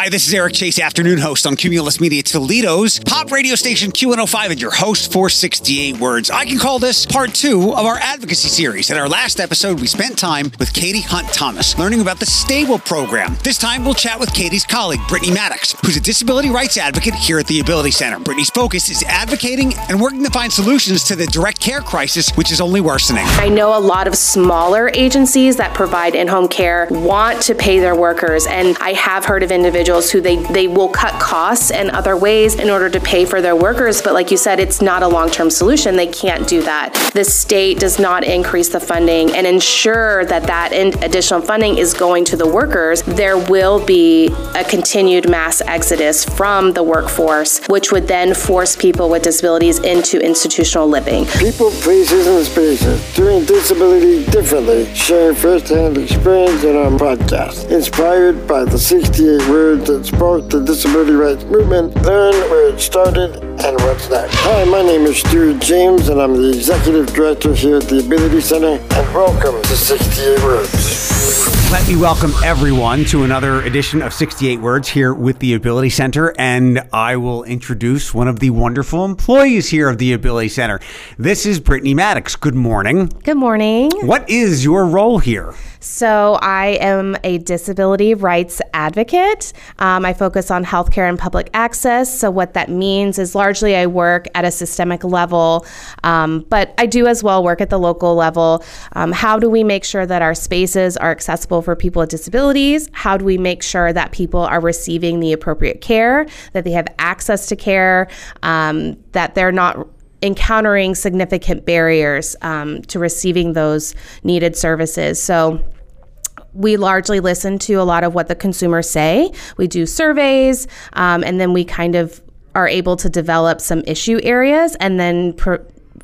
Hi, this is Eric Chase, afternoon host on Cumulus Media Toledo's pop radio station Q105 and your host for 68 Words. I can call this part two of our advocacy series. In our last episode, we spent time with Katie Hunt Thomas learning about the Stable program. This time, we'll chat with Katie's colleague, Brittany Maddox, who's a disability rights advocate here at the Ability Center. Brittany's focus is advocating and working to find solutions to the direct care crisis, which is only worsening. I know a lot of smaller agencies that provide in home care want to pay their workers, and I have heard of individuals individuals who they, they will cut costs in other ways in order to pay for their workers. But like you said, it's not a long term solution. They can't do that. The state does not increase the funding and ensure that that additional funding is going to the workers. There will be a continued mass exodus from the workforce, which would then force people with disabilities into institutional living. People, places, and spaces doing disability differently, sharing firsthand experience in our podcast, inspired by the 68 words that sparked the disability rights movement, learn where it started and what's next. Hi, my name is Stuart James, and I'm the Executive Director here at the Ability Center, and welcome to 68 Words. Let me welcome everyone to another edition of 68 Words here with the Ability Center, and I will introduce one of the wonderful employees here of the Ability Center. This is Brittany Maddox. Good morning. Good morning. What is your role here? So, I am a disability rights advocate. Um, I focus on healthcare and public access. So, what that means is largely I work at a systemic level, um, but I do as well work at the local level. Um, how do we make sure that our spaces are accessible for people with disabilities? How do we make sure that people are receiving the appropriate care, that they have access to care, um, that they're not encountering significant barriers um, to receiving those needed services. So, we largely listen to a lot of what the consumers say. We do surveys, um, and then we kind of are able to develop some issue areas and then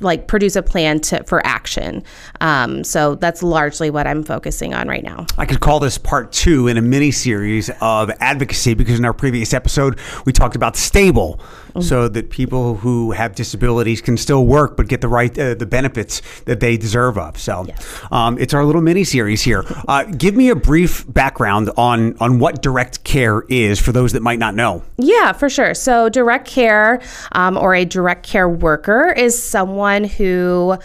like produce a plan to, for action. Um, so that's largely what I'm focusing on right now. I could call this part two in a mini series of advocacy because in our previous episode we talked about stable, mm-hmm. so that people who have disabilities can still work but get the right uh, the benefits that they deserve of. So yes. um, it's our little mini series here. Uh, give me a brief background on on what direct care is for those that might not know. Yeah, for sure. So direct care um, or a direct care worker is someone someone who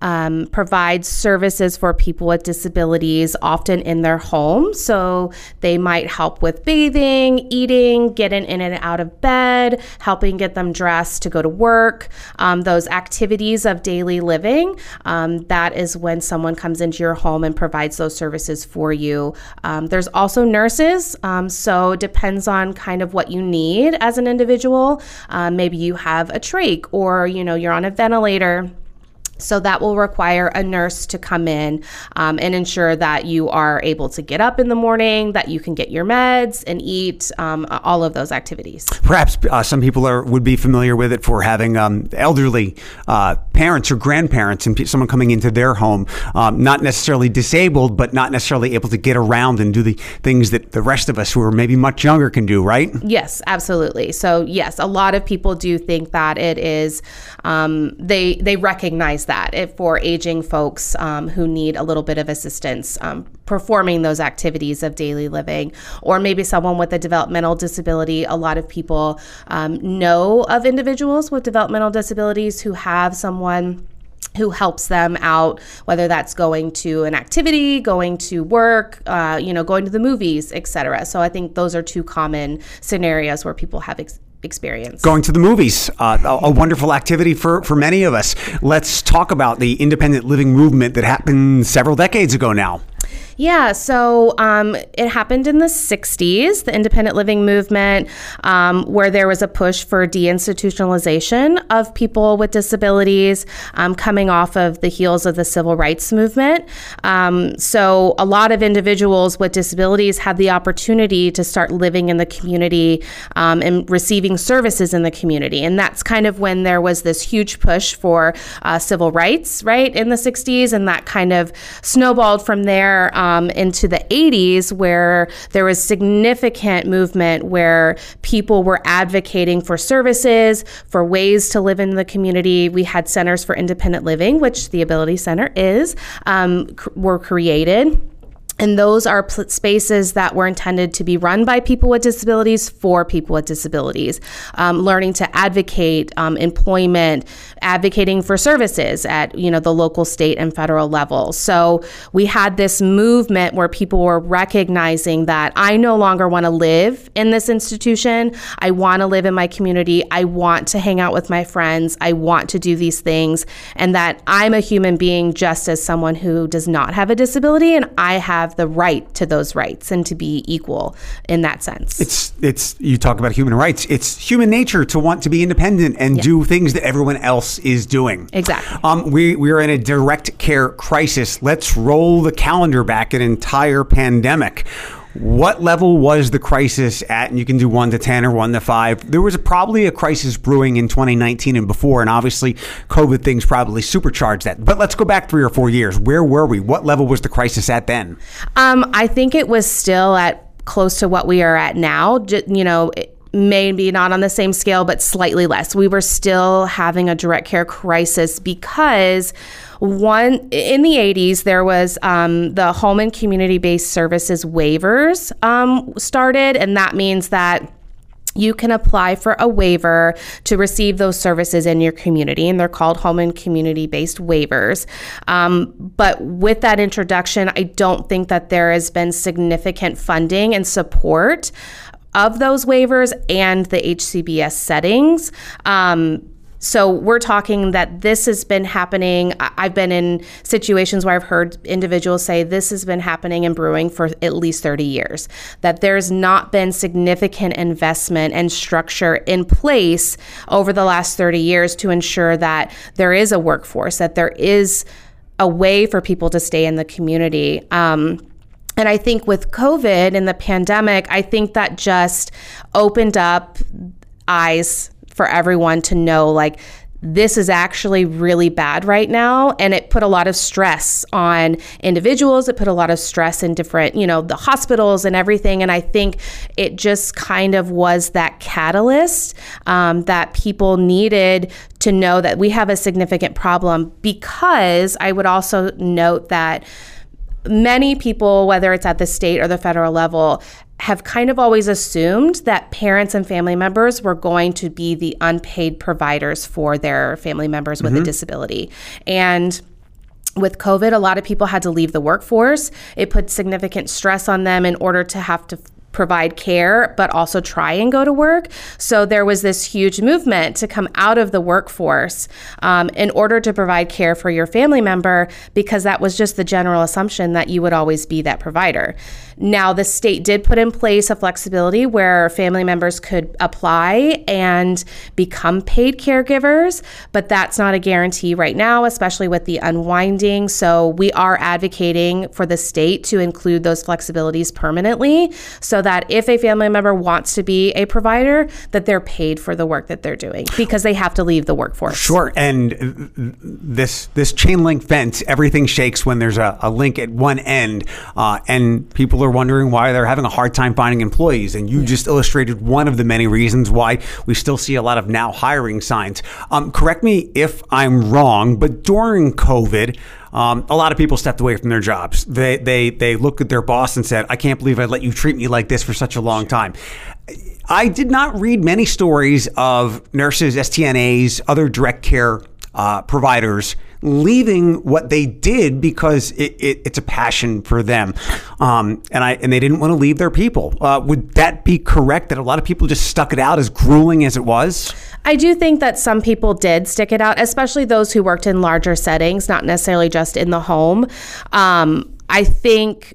um, provides services for people with disabilities, often in their home. So they might help with bathing, eating, getting in and out of bed, helping get them dressed to go to work, um, those activities of daily living. Um, that is when someone comes into your home and provides those services for you. Um, there's also nurses. Um, so it depends on kind of what you need as an individual. Uh, maybe you have a trach or, you know, you're on a ventilator so that will require a nurse to come in um, and ensure that you are able to get up in the morning, that you can get your meds and eat, um, all of those activities. Perhaps uh, some people are would be familiar with it for having um, elderly uh, parents or grandparents and someone coming into their home, um, not necessarily disabled, but not necessarily able to get around and do the things that the rest of us who are maybe much younger can do. Right? Yes, absolutely. So yes, a lot of people do think that it is. Um, they they recognize that for aging folks um, who need a little bit of assistance um, performing those activities of daily living, or maybe someone with a developmental disability. A lot of people um, know of individuals with developmental disabilities who have someone who helps them out, whether that's going to an activity, going to work, uh, you know, going to the movies, etc. So I think those are two common scenarios where people have ex- experience. Going to the movies, uh, a, a, wonderful activity for, for many of us. Let's talk about the independent living movement that happened several decades ago now. Yeah, so um, it happened in the 60s, the independent living movement, um, where there was a push for deinstitutionalization of people with disabilities um, coming off of the heels of the civil rights movement. Um, so a lot of individuals with disabilities had the opportunity to start living in the community um, and receiving services in the community. And that's kind of when there was this huge push for uh, civil rights, right, in the 60s, and that kind of snowballed from there. Um, um, into the 80s, where there was significant movement where people were advocating for services, for ways to live in the community. We had centers for independent living, which the Ability Center is, um, were created. And those are pl- spaces that were intended to be run by people with disabilities for people with disabilities. Um, learning to advocate um, employment, advocating for services at you know the local, state, and federal level. So we had this movement where people were recognizing that I no longer want to live in this institution. I want to live in my community. I want to hang out with my friends. I want to do these things, and that I'm a human being just as someone who does not have a disability, and I have have the right to those rights and to be equal in that sense. It's it's you talk about human rights. It's human nature to want to be independent and yeah. do things that everyone else is doing. Exactly. Um, we we are in a direct care crisis. Let's roll the calendar back an entire pandemic. What level was the crisis at? And you can do one to 10 or one to five. There was a, probably a crisis brewing in 2019 and before. And obviously, COVID things probably supercharged that. But let's go back three or four years. Where were we? What level was the crisis at then? Um, I think it was still at close to what we are at now. You know, maybe not on the same scale, but slightly less. We were still having a direct care crisis because one in the 80s there was um, the home and community based services waivers um, started, and that means that you can apply for a waiver to receive those services in your community, and they're called home and community based waivers. Um, but with that introduction, I don't think that there has been significant funding and support of those waivers and the HCBS settings. Um, so we're talking that this has been happening. I've been in situations where I've heard individuals say this has been happening and brewing for at least 30 years, that there's not been significant investment and structure in place over the last 30 years to ensure that there is a workforce, that there is a way for people to stay in the community. Um, and I think with COVID and the pandemic, I think that just opened up eyes for everyone to know like this is actually really bad right now. And it put a lot of stress on individuals. It put a lot of stress in different you know the hospitals and everything. And i think it just kind of was that catalyst um, that people needed to know that we have a significant problem. Because i would also note that many people, whether it's at the state or the federal level, have kind of always assumed that parents and family members were going to be the unpaid providers for their family members with mm-hmm. a disability. And with COVID, a lot of people had to leave the workforce. It put significant stress on them in order to have to provide care, but also try and go to work. So there was this huge movement to come out of the workforce um, in order to provide care for your family member because that was just the general assumption that you would always be that provider. Now, the state did put in place a flexibility where family members could apply and become paid caregivers, but that's not a guarantee right now, especially with the unwinding. So we are advocating for the state to include those flexibilities permanently so that if a family member wants to be a provider, that they're paid for the work that they're doing because they have to leave the workforce. Sure. And this this chain link fence, everything shakes when there's a, a link at one end, uh, and people are are wondering why they're having a hard time finding employees. And you just illustrated one of the many reasons why we still see a lot of now hiring signs. Um, correct me if I'm wrong, but during COVID, um, a lot of people stepped away from their jobs. They, they, they looked at their boss and said, I can't believe I let you treat me like this for such a long time. I did not read many stories of nurses, STNAs, other direct care uh, providers leaving what they did because it, it, it's a passion for them, um, and I and they didn't want to leave their people. Uh, would that be correct? That a lot of people just stuck it out as grueling as it was. I do think that some people did stick it out, especially those who worked in larger settings, not necessarily just in the home. Um, I think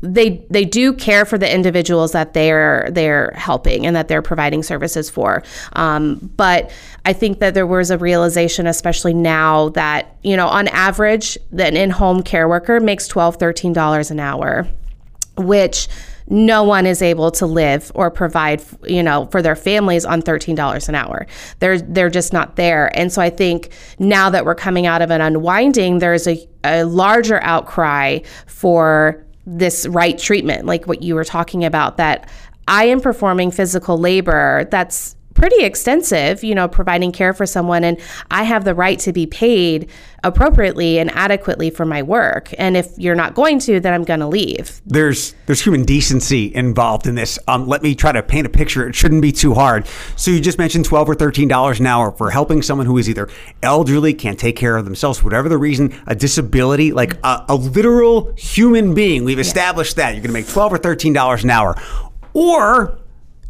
they they do care for the individuals that they're they're helping and that they're providing services for. Um, but I think that there was a realization, especially now, that you know on average, that an in-home care worker makes 12 13 dollars an hour, which no one is able to live or provide, you know, for their families on $13 an hour. They're they're just not there. And so I think now that we're coming out of an unwinding, there's a, a larger outcry for this right treatment, like what you were talking about, that I am performing physical labor that's pretty extensive, you know, providing care for someone, and I have the right to be paid appropriately and adequately for my work. And if you're not going to, then I'm going to leave. There's there's human decency involved in this. Um, let me try to paint a picture. It shouldn't be too hard. So you just mentioned twelve or thirteen dollars an hour for helping someone who is either elderly, can't take care of themselves, whatever the reason, a disability, like a, a literal human being. We've established that you're going to make twelve or thirteen dollars an hour, or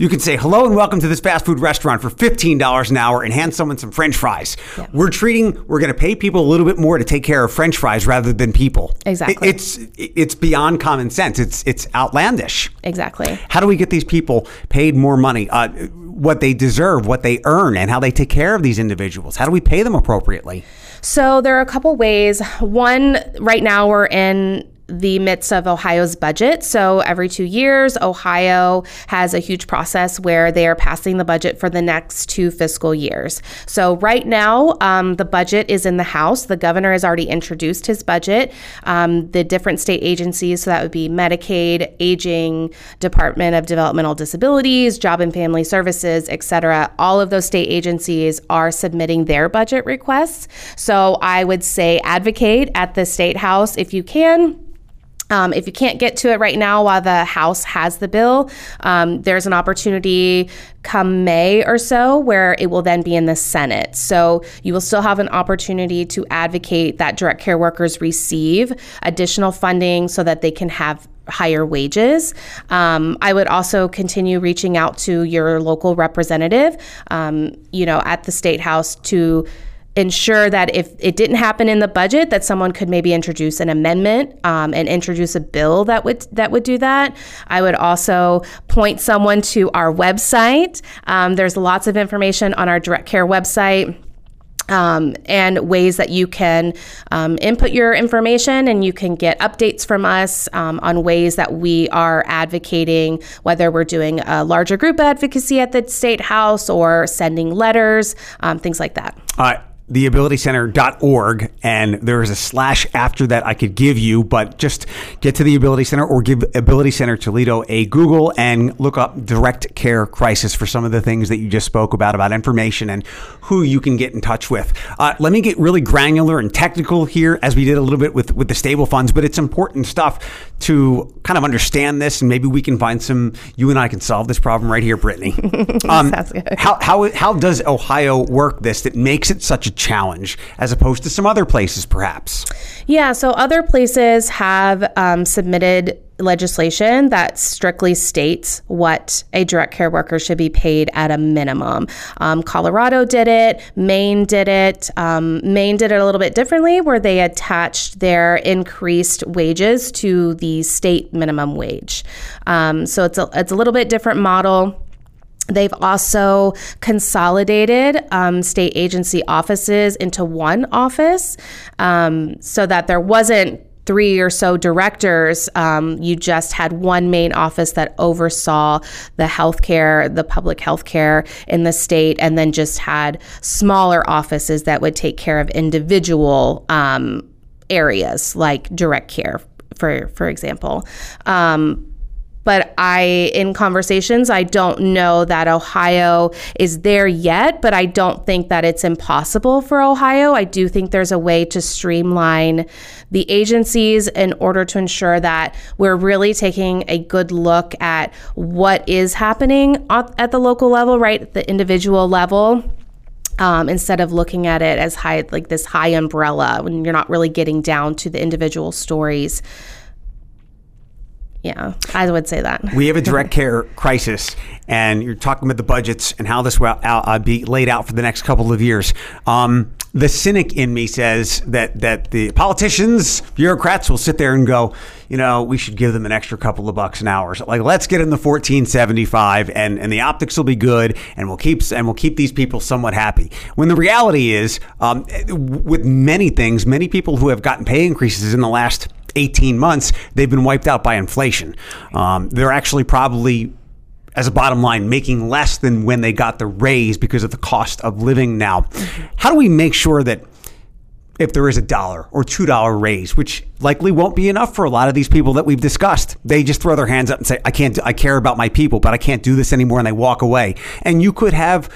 you can say hello and welcome to this fast food restaurant for $15 an hour and hand someone some french fries. Yeah. We're treating we're going to pay people a little bit more to take care of french fries rather than people. Exactly. It, it's it's beyond common sense. It's it's outlandish. Exactly. How do we get these people paid more money? Uh, what they deserve, what they earn, and how they take care of these individuals. How do we pay them appropriately? So there are a couple ways. One, right now we're in the midst of Ohio's budget. So every two years, Ohio has a huge process where they are passing the budget for the next two fiscal years. So right now, um, the budget is in the House. The governor has already introduced his budget. Um, the different state agencies, so that would be Medicaid, Aging, Department of Developmental Disabilities, Job and Family Services, et cetera, all of those state agencies are submitting their budget requests. So I would say advocate at the state house if you can um, if you can't get to it right now while the House has the bill, um, there's an opportunity come May or so where it will then be in the Senate. So you will still have an opportunity to advocate that direct care workers receive additional funding so that they can have higher wages. Um, I would also continue reaching out to your local representative, um, you know, at the state house to ensure that if it didn't happen in the budget, that someone could maybe introduce an amendment um, and introduce a bill that would that would do that. I would also point someone to our website. Um, there's lots of information on our direct care website. Um, and ways that you can um, input your information and you can get updates from us um, on ways that we are advocating, whether we're doing a larger group advocacy at the state house or sending letters, um, things like that. Uh, theabilitycenter.org and there is a slash after that I could give you, but just get to the Ability Center or give Ability Center Toledo a Google and look up direct care crisis for some of the things that you just spoke about, about information and who you can get in touch with. Uh, let me get really granular and technical here as we did a little bit with, with the stable funds, but it's important stuff to kind of understand this and maybe we can find some, you and I can solve this problem right here, Brittany. Um, Sounds good. How, how, how does Ohio work this that makes it such a challenge as opposed to some other places, perhaps? Yeah, so other places have um, submitted legislation that strictly states what a direct care worker should be paid at a minimum. Um, Colorado did it, Maine did it. Um, Maine did it a little bit differently, where they attached their increased wages to the state minimum wage. Um, so it's a, it's a little bit different model. They've also consolidated um, state agency offices into one office um, so that there wasn't three or so directors. Um, you just had one main office that oversaw the healthcare, the public healthcare in the state, and then just had smaller offices that would take care of individual um, areas like direct care, for for example. Um, but I, in conversations, I don't know that Ohio is there yet, but I don't think that it's impossible for Ohio. I do think there's a way to streamline the agencies in order to ensure that we're really taking a good look at what is happening at the local level, right? At the individual level. Um, instead of looking at it as high, like this high umbrella, when you're not really getting down to the individual stories yeah, I would say that. We have a direct care crisis, and you're talking about the budgets and how this will uh, be laid out for the next couple of years. Um, the cynic in me says that that the politicians, bureaucrats will sit there and go, you know, we should give them an extra couple of bucks an hour. So like, let's get in the fourteen seventy five, and and the optics will be good, and we'll keep and we'll keep these people somewhat happy. When the reality is, um, with many things, many people who have gotten pay increases in the last 18 months, they've been wiped out by inflation. Um, they're actually probably as a bottom line, making less than when they got the raise because of the cost of living now. How do we make sure that if there is a dollar or two dollar raise, which likely won't be enough for a lot of these people that we've discussed. They just throw their hands up and say, "I can't. I care about my people, but I can't do this anymore," and they walk away. And you could have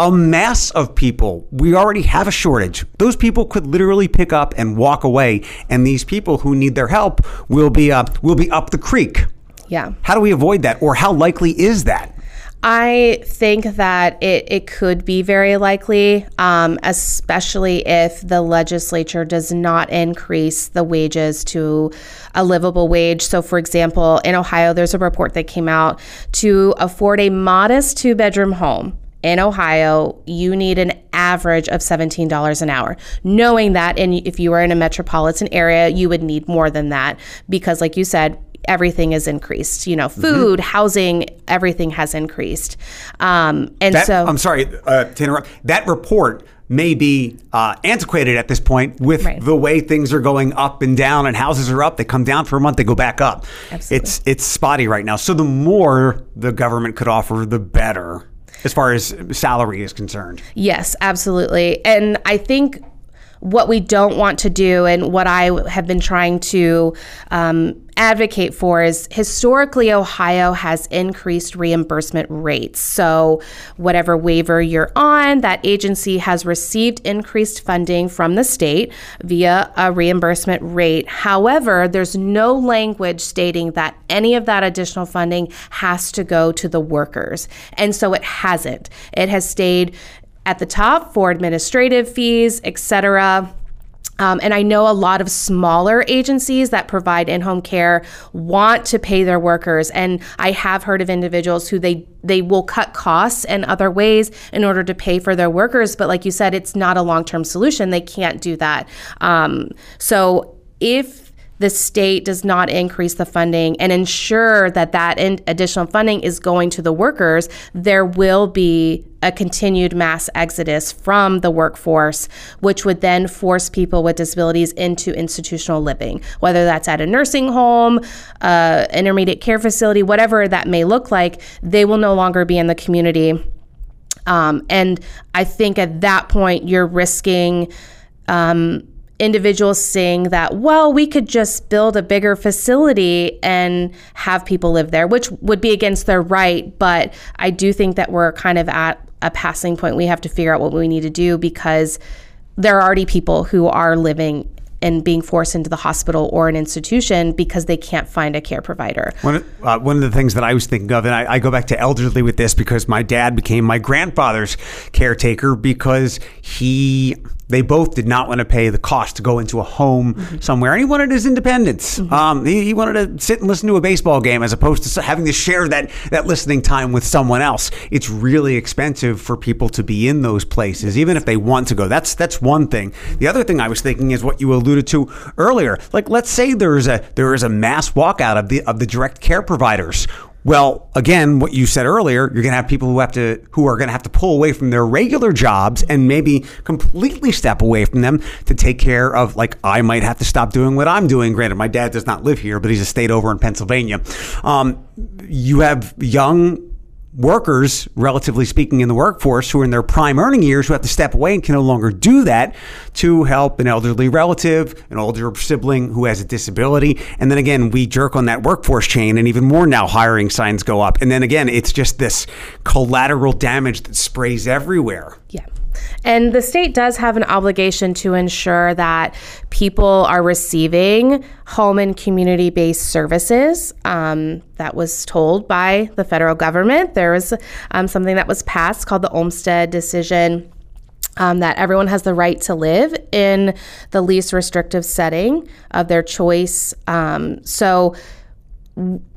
a mass of people. We already have a shortage. Those people could literally pick up and walk away, and these people who need their help will be uh, will be up the creek. Yeah. How do we avoid that, or how likely is that? I think that it, it could be very likely, um, especially if the legislature does not increase the wages to a livable wage. So, for example, in Ohio, there's a report that came out to afford a modest two bedroom home in Ohio, you need an average of $17 an hour. Knowing that, and if you are in a metropolitan area, you would need more than that because, like you said, everything is increased. You know, mm-hmm. food, mm-hmm. housing, everything has increased. Um, and that, so, I'm sorry uh, to interrupt. That report may be uh, antiquated at this point with right. the way things are going up and down and houses are up they come down for a month they go back up Absolutely. it's it's spotty right now so the more the government could offer the better as far as salary is concerned. Yes, absolutely. And I think what we don't want to do and what I have been trying to um, advocate for is historically Ohio has increased reimbursement rates. So, whatever waiver you're on, that agency has received increased funding from the state via a reimbursement rate. However, there's no language stating that any of that additional funding has to go to the workers. And so it hasn't. It has stayed at the top for administrative fees, etc. Um, and I know a lot of smaller agencies that provide in-home care want to pay their workers, and I have heard of individuals who they they will cut costs and other ways in order to pay for their workers. But like you said, it's not a long-term solution. They can't do that. Um, so if the state does not increase the funding and ensure that that additional funding is going to the workers, there will be a continued mass exodus from the workforce, which would then force people with disabilities into institutional living, whether that's at a nursing home, uh, intermediate care facility, whatever that may look like, they will no longer be in the community. Um, and I think at that point, you're risking. Um, individuals seeing that, well, we could just build a bigger facility and have people live there, which would be against their right. But I do think that we're kind of at a passing point. We have to figure out what we need to do because there are already people who are living and being forced into the hospital or an institution because they can't find a care provider. One of, uh, one of the things that I was thinking of, and I, I, go back to elderly with this because my dad became my grandfather's caretaker because he they both did not want to pay the cost to go into a home mm-hmm. somewhere, and he wanted his independence. Mm-hmm. Um, he, he, wanted to sit and listen to a baseball game as opposed to having to share that that listening time with someone else. It's really expensive for people to be in those places, even if they want to go. That's that's one thing. The other thing I was thinking is what you alluded to earlier. Like, let's say there is a there is a mass walkout of the of the direct care providers. Well, again, what you said earlier, you're going to have people who have to who are going to have to pull away from their regular jobs and maybe completely step away from them to take care of like I might have to stop doing what I'm doing. Granted, my dad does not live here, but he's a state over in Pennsylvania. Um, you have young workers, relatively speaking, in the workforce who are in their prime earning years who have to step away and can no longer do that to help an elderly relative, an older sibling who has a disability. And then again, we jerk on that workforce chain, and even more now, hiring signs go up. And then again, it's just this collateral damage that sprays everywhere. Yeah. And the state does have an obligation to ensure that people are receiving home and community based services. Um, that was told by the federal government. There was um, something that was passed called the Olmstead decision. Um, that everyone has the right to live in the least restrictive setting of their choice. Um, so,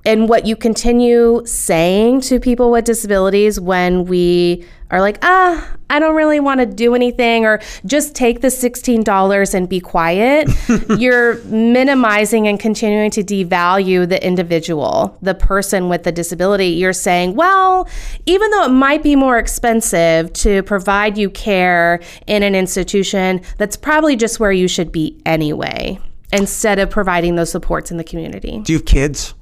and what you continue saying to people with disabilities when we are like, ah, I don't really want to do anything, or just take the $16 and be quiet, you're minimizing and continuing to devalue the individual, the person with the disability. You're saying, well, even though it might be more expensive to provide you care in an institution, that's probably just where you should be anyway, instead of providing those supports in the community. Do you have kids?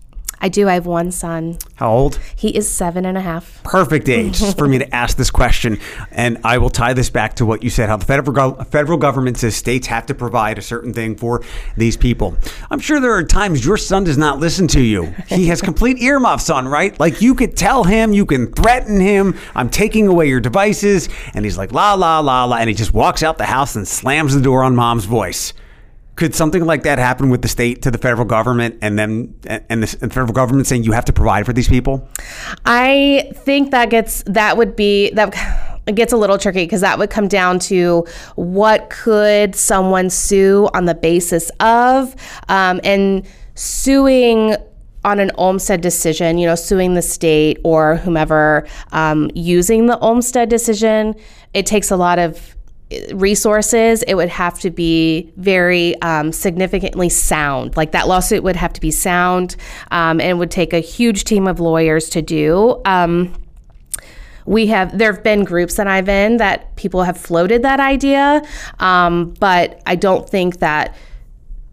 I do. I have one son. How old? He is seven and a half. Perfect age for me to ask this question. And I will tie this back to what you said how the federal, go- federal government says states have to provide a certain thing for these people. I'm sure there are times your son does not listen to you. He has complete earmuffs on, right? Like you could tell him, you can threaten him, I'm taking away your devices. And he's like, la, la, la, la. And he just walks out the house and slams the door on mom's voice. Could something like that happen with the state to the federal government and then and the federal government saying you have to provide for these people? I think that gets that would be that it gets a little tricky because that would come down to what could someone sue on the basis of um, and suing on an Olmstead decision, you know, suing the state or whomever um, using the Olmstead decision, it takes a lot of resources, it would have to be very um, significantly sound. Like that lawsuit would have to be sound um, and would take a huge team of lawyers to do. Um, we have there have been groups that I've in that people have floated that idea, um, but I don't think that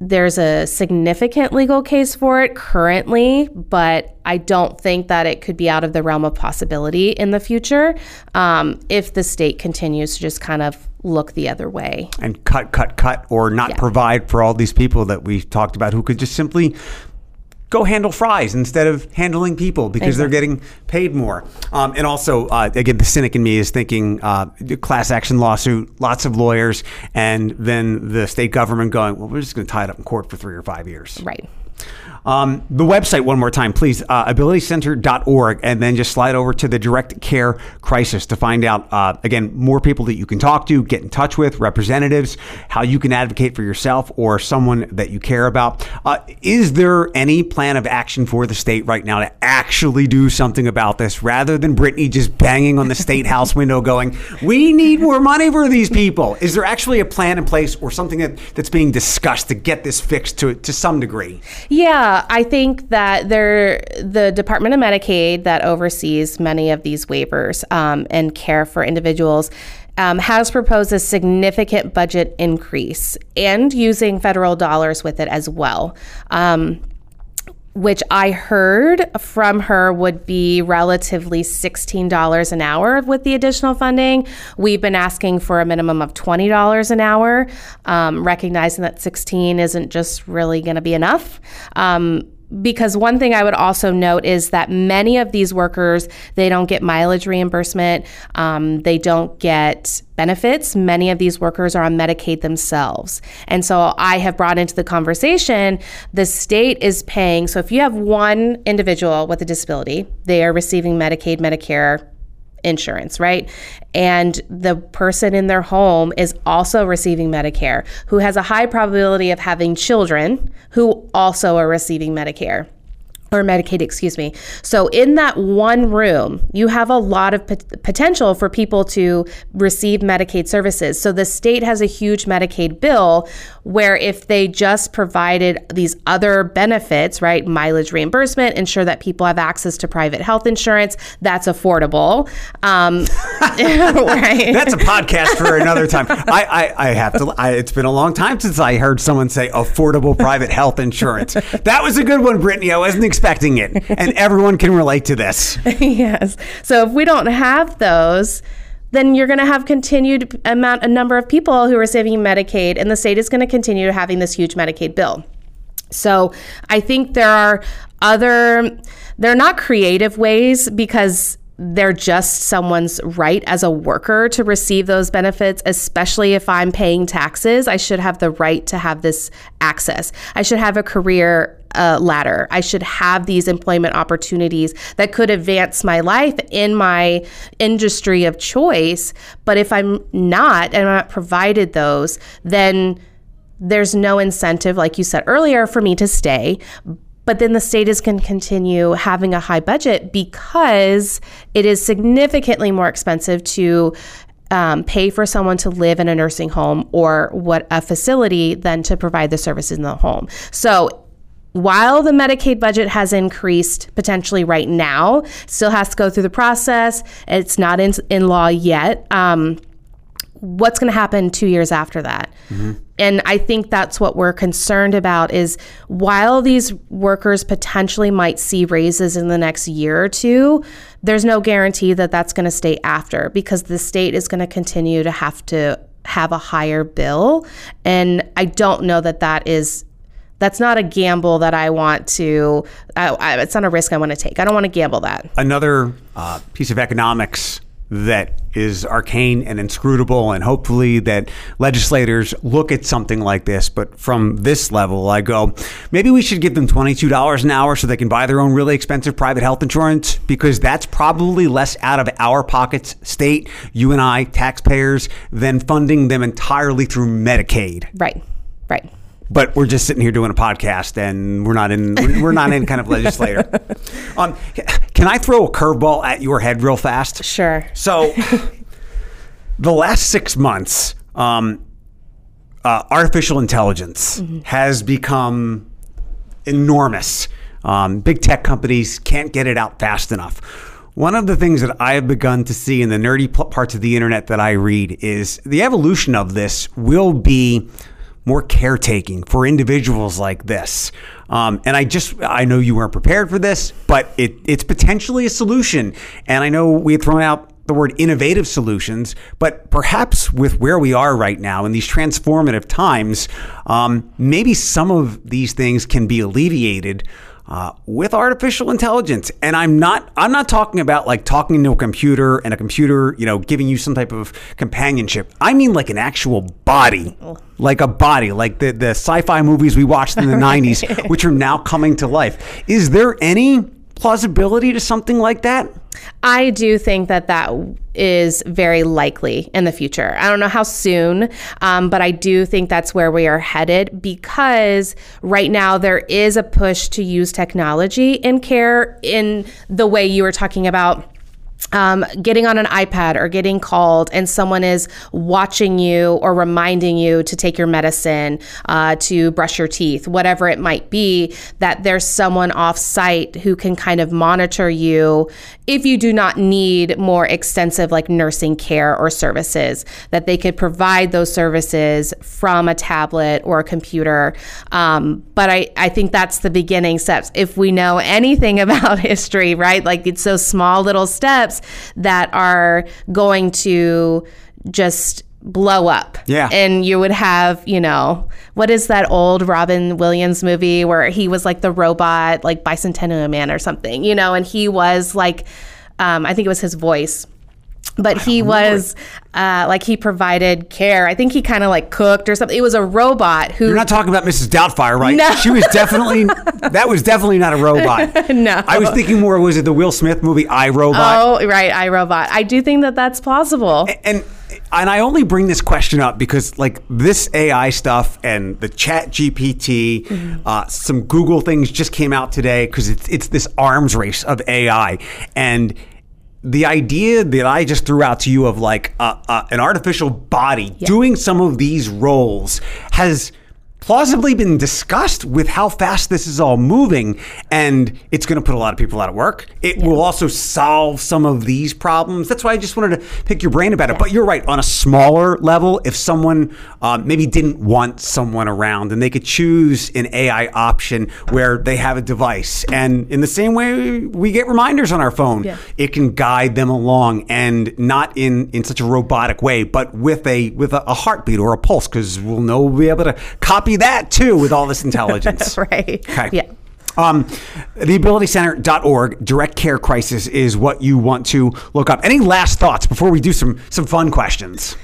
there's a significant legal case for it currently, but I don't think that it could be out of the realm of possibility in the future um, if the state continues to just kind of look the other way and cut, cut, cut, or not yeah. provide for all these people that we talked about who could just simply go handle fries instead of handling people because exactly. they're getting paid more. Um, and also, uh, again, the cynic in me is thinking uh, class action lawsuit, lots of lawyers, and then the state government going, well, we're just going to tie it up in court for three or five years. Right. Um, the website, one more time, please, uh, abilitycenter.org, and then just slide over to the direct care crisis to find out, uh, again, more people that you can talk to, get in touch with, representatives, how you can advocate for yourself or someone that you care about. Uh, is there any plan of action for the state right now to actually do something about this rather than Brittany just banging on the state house window going, we need more money for these people? Is there actually a plan in place or something that, that's being discussed to get this fixed to, to some degree? Yeah. I think that there, the Department of Medicaid that oversees many of these waivers um, and care for individuals um, has proposed a significant budget increase and using federal dollars with it as well. Um, which I heard from her would be relatively $16 an hour with the additional funding. We've been asking for a minimum of $20 an hour, um, recognizing that 16 isn't just really going to be enough. Um, because one thing I would also note is that many of these workers they don't get mileage reimbursement, um, they don't get benefits. Many of these workers are on Medicaid themselves, and so I have brought into the conversation the state is paying. So if you have one individual with a disability, they are receiving Medicaid, Medicare, insurance, right? And the person in their home is also receiving Medicare, who has a high probability of having children who also are receiving Medicare or Medicaid, excuse me. So, in that one room, you have a lot of potential for people to receive Medicaid services. So, the state has a huge Medicaid bill where if they just provided these other benefits, right, mileage reimbursement, ensure that people have access to private health insurance, that's affordable. Um, right. That's a podcast for another time. I, I, I have to, I, it's been a long time since I heard someone say affordable private health insurance. That was a good one, Brittany. I wasn't expecting it. And everyone can relate to this. yes. So if we don't have those, then you're going to have continued amount a number of people who are receiving Medicaid and the state is going to continue having this huge Medicaid bill. So I think there are other they're not creative ways because they're just someone's right as a worker to receive those benefits, especially if I'm paying taxes. I should have the right to have this access. I should have a career uh, ladder. I should have these employment opportunities that could advance my life in my industry of choice. But if I'm not and I'm not provided those, then there's no incentive, like you said earlier, for me to stay but then the state is going to continue having a high budget because it is significantly more expensive to um, pay for someone to live in a nursing home or what a facility than to provide the services in the home. So while the Medicaid budget has increased potentially right now, still has to go through the process. It's not in, in law yet. Um, what's going to happen two years after that? Mm-hmm and I think that's what we're concerned about is while these workers potentially might see raises in the next year or two, there's no guarantee that that's going to stay after because the state is going to continue to have to have a higher bill. And I don't know that that is that's not a gamble that I want to. I, I, it's not a risk I want to take. I don't want to gamble that. Another uh, piece of economics that is arcane and inscrutable and hopefully that legislators look at something like this but from this level i go maybe we should give them $22 an hour so they can buy their own really expensive private health insurance because that's probably less out of our pockets state you and i taxpayers than funding them entirely through medicaid right right but we're just sitting here doing a podcast and we're not in we're not in kind of legislator. Um, can I throw a curveball at your head real fast? Sure. So, the last six months, um, uh, artificial intelligence mm-hmm. has become enormous. Um, big tech companies can't get it out fast enough. One of the things that I have begun to see in the nerdy parts of the internet that I read is the evolution of this will be more caretaking for individuals like this. Um, and I just, I know you weren't prepared for this, but it, it's potentially a solution. And I know we had thrown out the word innovative solutions, but perhaps with where we are right now in these transformative times, um, maybe some of these things can be alleviated uh, with artificial intelligence. And I'm not I'm not talking about like talking to a computer and a computer, you know, giving you some type of companionship. I mean like an actual body. Like a body, like the, the sci-fi movies we watched in the 90s, which are now coming to life. Is there any plausibility to something like that? I do think that that is very likely in the future. I don't know how soon, um, but I do think that's where we are headed because right now there is a push to use technology in care in the way you were talking about um, getting on an iPad or getting called and someone is watching you or reminding you to take your medicine, uh, to brush your teeth, whatever it might be, that there's someone off site who can kind of monitor you if you do not need more extensive like nursing care or services, that they could provide those services from a tablet or a computer. Um, but I, I think that's the beginning steps. If we know anything about history, right? Like it's those small little steps that are going to just blow up. Yeah. And you would have, you know, what is that old Robin Williams movie where he was like the robot, like Bicentennial Man or something, you know, and he was like, um, I think it was his voice but he was uh, like he provided care. I think he kind of like cooked or something. It was a robot who. You're not talking about Mrs. Doubtfire, right? No. She was definitely that was definitely not a robot. no, I was thinking more. Was it the Will Smith movie I Robot? Oh, right, I Robot. I do think that that's possible. And, and and I only bring this question up because like this AI stuff and the Chat GPT, mm-hmm. uh, some Google things just came out today because it's it's this arms race of AI and the idea that I just threw out to you of like uh, uh, an artificial body yeah. doing some of these roles has plausibly been discussed with how fast this is all moving, and it's going to put a lot of people out of work. It yeah. will also solve some of these problems. That's why I just wanted to pick your brain about it. But you're right, on a smaller level, if someone uh, maybe didn't want someone around and they could choose an AI option where they have a device, and in the same way we get reminders on our phone, yeah. it can guide them along and not in, in such a robotic way, but with a with a, a heartbeat or a pulse, because we'll know we'll be able to copy that too with all this intelligence. right. Okay. Yeah. Um, theabilitycenter.org, direct care crisis is what you want to look up. Any last thoughts before we do some some fun questions?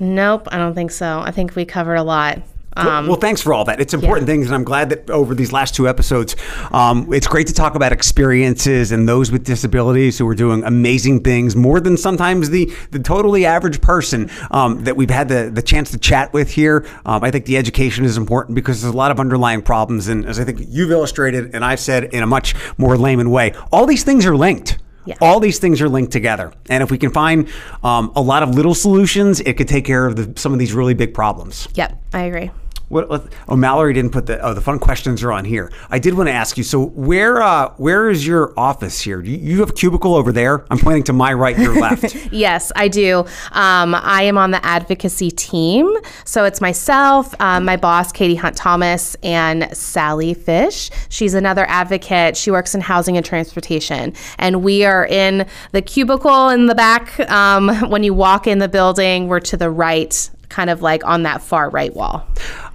Nope, I don't think so. I think we covered a lot. Um, well, thanks for all that. It's important yeah. things, and I'm glad that over these last two episodes, um, it's great to talk about experiences and those with disabilities who are doing amazing things more than sometimes the the totally average person um, that we've had the the chance to chat with here. Um, I think the education is important because there's a lot of underlying problems, and as I think you've illustrated, and I've said in a much more layman way, all these things are linked. Yeah. All these things are linked together. And if we can find um, a lot of little solutions, it could take care of the, some of these really big problems. Yep, I agree. What, what, oh, Mallory didn't put the. Oh, the fun questions are on here. I did want to ask you. So, where uh, where is your office here? Do you, you have a cubicle over there? I'm pointing to my right, your left. yes, I do. Um, I am on the advocacy team. So it's myself, um, my boss, Katie Hunt Thomas, and Sally Fish. She's another advocate. She works in housing and transportation, and we are in the cubicle in the back. Um, when you walk in the building, we're to the right kind of like on that far right wall.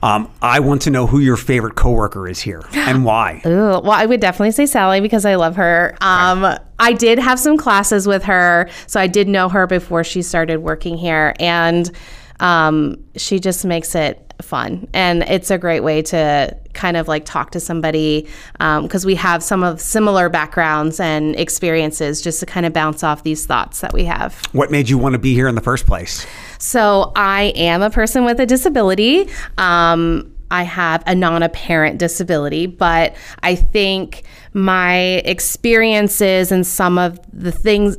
Um, I want to know who your favorite coworker is here and why. Ooh, well, I would definitely say Sally because I love her. Um, I did have some classes with her, so I did know her before she started working here, and um, she just makes it fun. And it's a great way to kind of like talk to somebody because um, we have some of similar backgrounds and experiences just to kind of bounce off these thoughts that we have. What made you want to be here in the first place? So I am a person with a disability. Um, I have a non apparent disability, but I think my experiences and some of the things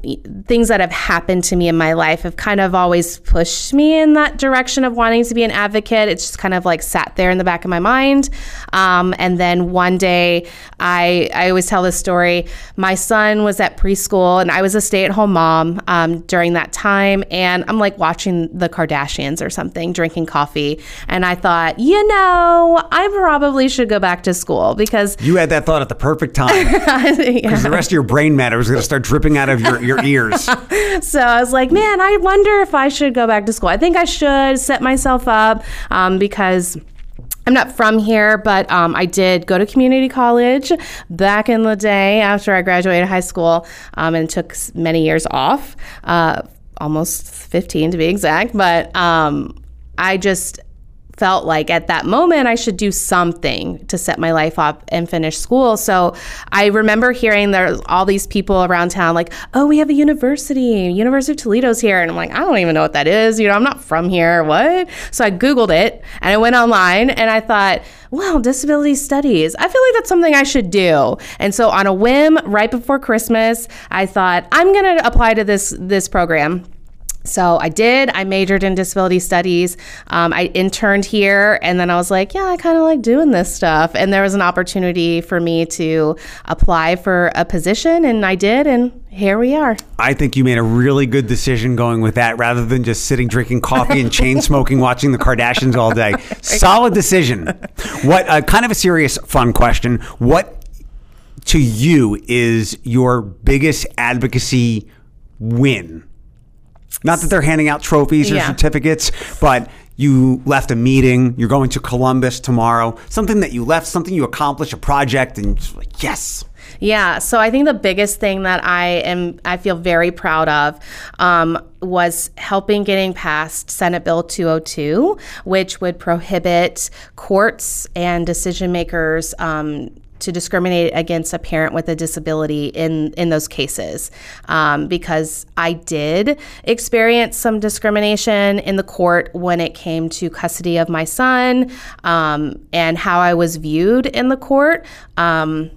things that have happened to me in my life have kind of always pushed me in that direction of wanting to be an advocate. It's just kind of like sat there in the back of my mind. Um, and then one day, I I always tell this story. My son was at preschool, and I was a stay at home mom um, during that time. And I'm like watching the Kardashians or something, drinking coffee, and I thought, you know, I probably should go back to school because you had that thought at the perfect time because yeah. the rest of your brain matter was going to start dripping out of your, your ears. so I was like, man, I wonder if I should go back to school. I think I should set myself up um, because. I'm not from here, but um, I did go to community college back in the day after I graduated high school um, and took many years off, uh, almost 15 to be exact. But um, I just felt like at that moment I should do something to set my life up and finish school. So I remember hearing there's all these people around town like, "Oh, we have a university. University of Toledo's here." And I'm like, "I don't even know what that is. You know, I'm not from here. What?" So I googled it and I went online and I thought, "Well, disability studies. I feel like that's something I should do." And so on a whim right before Christmas, I thought, "I'm going to apply to this this program." So I did. I majored in disability studies. Um, I interned here, and then I was like, yeah, I kind of like doing this stuff. And there was an opportunity for me to apply for a position, and I did, and here we are. I think you made a really good decision going with that rather than just sitting drinking coffee and chain smoking, watching the Kardashians all day. Solid decision. What uh, kind of a serious, fun question? What to you is your biggest advocacy win? Not that they're handing out trophies or yeah. certificates, but you left a meeting, you're going to Columbus tomorrow, something that you left, something you accomplished, a project, and just like, yes. Yeah, so I think the biggest thing that I am, I feel very proud of, um, was helping getting passed Senate Bill 202, which would prohibit courts and decision makers um, to discriminate against a parent with a disability in in those cases um, because I did experience some discrimination in the court when it came to custody of my son um, and how I was viewed in the court. Um,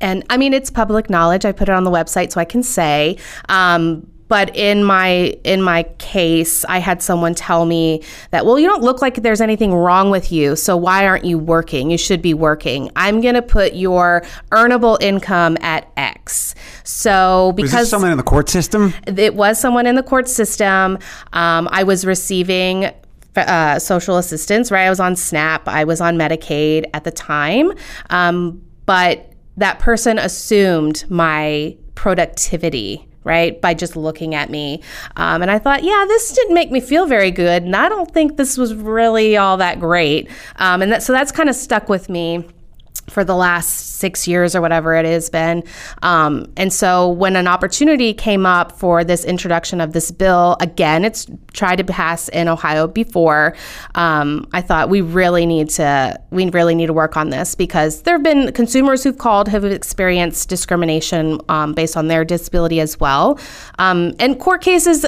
and I mean, it's public knowledge. I put it on the website so I can say. Um, but in my in my case i had someone tell me that well you don't look like there's anything wrong with you so why aren't you working? You should be working. I'm going to put your earnable income at x. So because someone in the court system? It was someone in the court system. Um, i was receiving uh, social assistance right? I was on snap. I was on medicaid at the time. Um, but that person assumed my productivity right? By just looking at me. Um, and I thought, yeah, this didn't make me feel very good. And I don't think this was really all that great. Um, and that, so that's kind of stuck with me for the last six years or whatever it has been. Um, and so when an opportunity came up for this introduction of this bill, again, it's tried to pass in Ohio before. Um, I thought we really need to we really need to work on this because there have been consumers who've called have experienced discrimination um, based on their disability as well, um, and court cases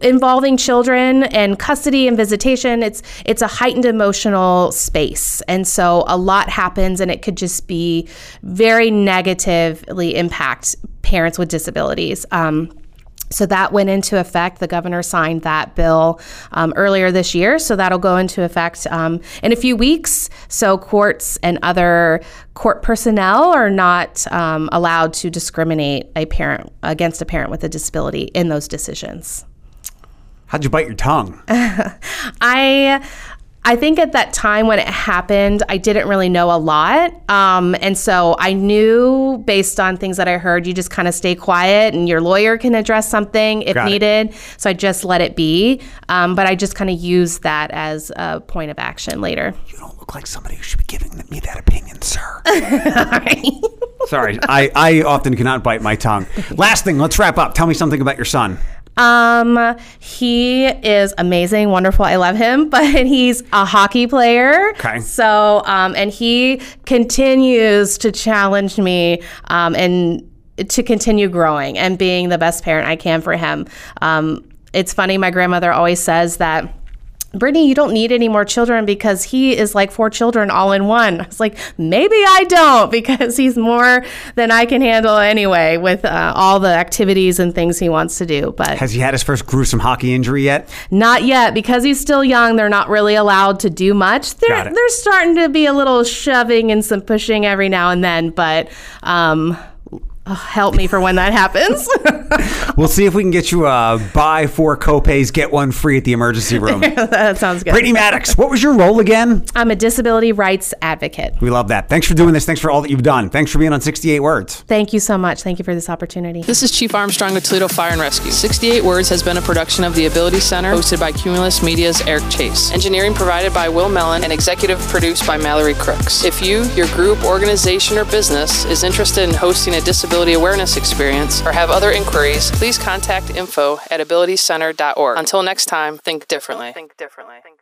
involving children and custody and visitation it's it's a heightened emotional space and so a lot happens and it could just be very negatively impact parents with disabilities um, So that went into effect. The governor signed that bill um, earlier this year. So that'll go into effect um, in a few weeks. So courts and other court personnel are not um, allowed to discriminate a parent against a parent with a disability in those decisions. How'd you bite your tongue? I I think at that time when it happened, I didn't really know a lot. Um, and so I knew based on things that I heard, you just kind of stay quiet and your lawyer can address something if Got it. needed. So I just let it be. Um, but I just kind of used that as a point of action later. You don't look like somebody who should be giving me that opinion, sir. Sorry, I, I often cannot bite my tongue. Last thing, let's wrap up. Tell me something about your son. Um, he is amazing, wonderful. I love him, but he's a hockey player. Okay. So, um, and he continues to challenge me, um, and to continue growing and being the best parent I can for him. Um, it's funny. My grandmother always says that. Brittany, you don't need any more children because he is like four children all in one. I was like, maybe I don't because he's more than I can handle anyway with uh, all the activities and things he wants to do. But Has he had his first gruesome hockey injury yet? not yet because he's still young. They're not really allowed to do much. They're they're starting to be a little shoving and some pushing every now and then, but um, oh, help me for when that happens. We'll see if we can get you a buy four copays, get one free at the emergency room. that sounds good. Brittany Maddox, what was your role again? I'm a disability rights advocate. We love that. Thanks for doing this. Thanks for all that you've done. Thanks for being on 68 Words. Thank you so much. Thank you for this opportunity. This is Chief Armstrong with Toledo Fire and Rescue. 68 Words has been a production of the Ability Center, hosted by Cumulus Media's Eric Chase. Engineering provided by Will Mellon and executive produced by Mallory Crooks. If you, your group, organization, or business is interested in hosting a disability awareness experience or have other inquiries, please contact info at abilitycenter.org. Until next time. Think differently. Think differently. Think differently.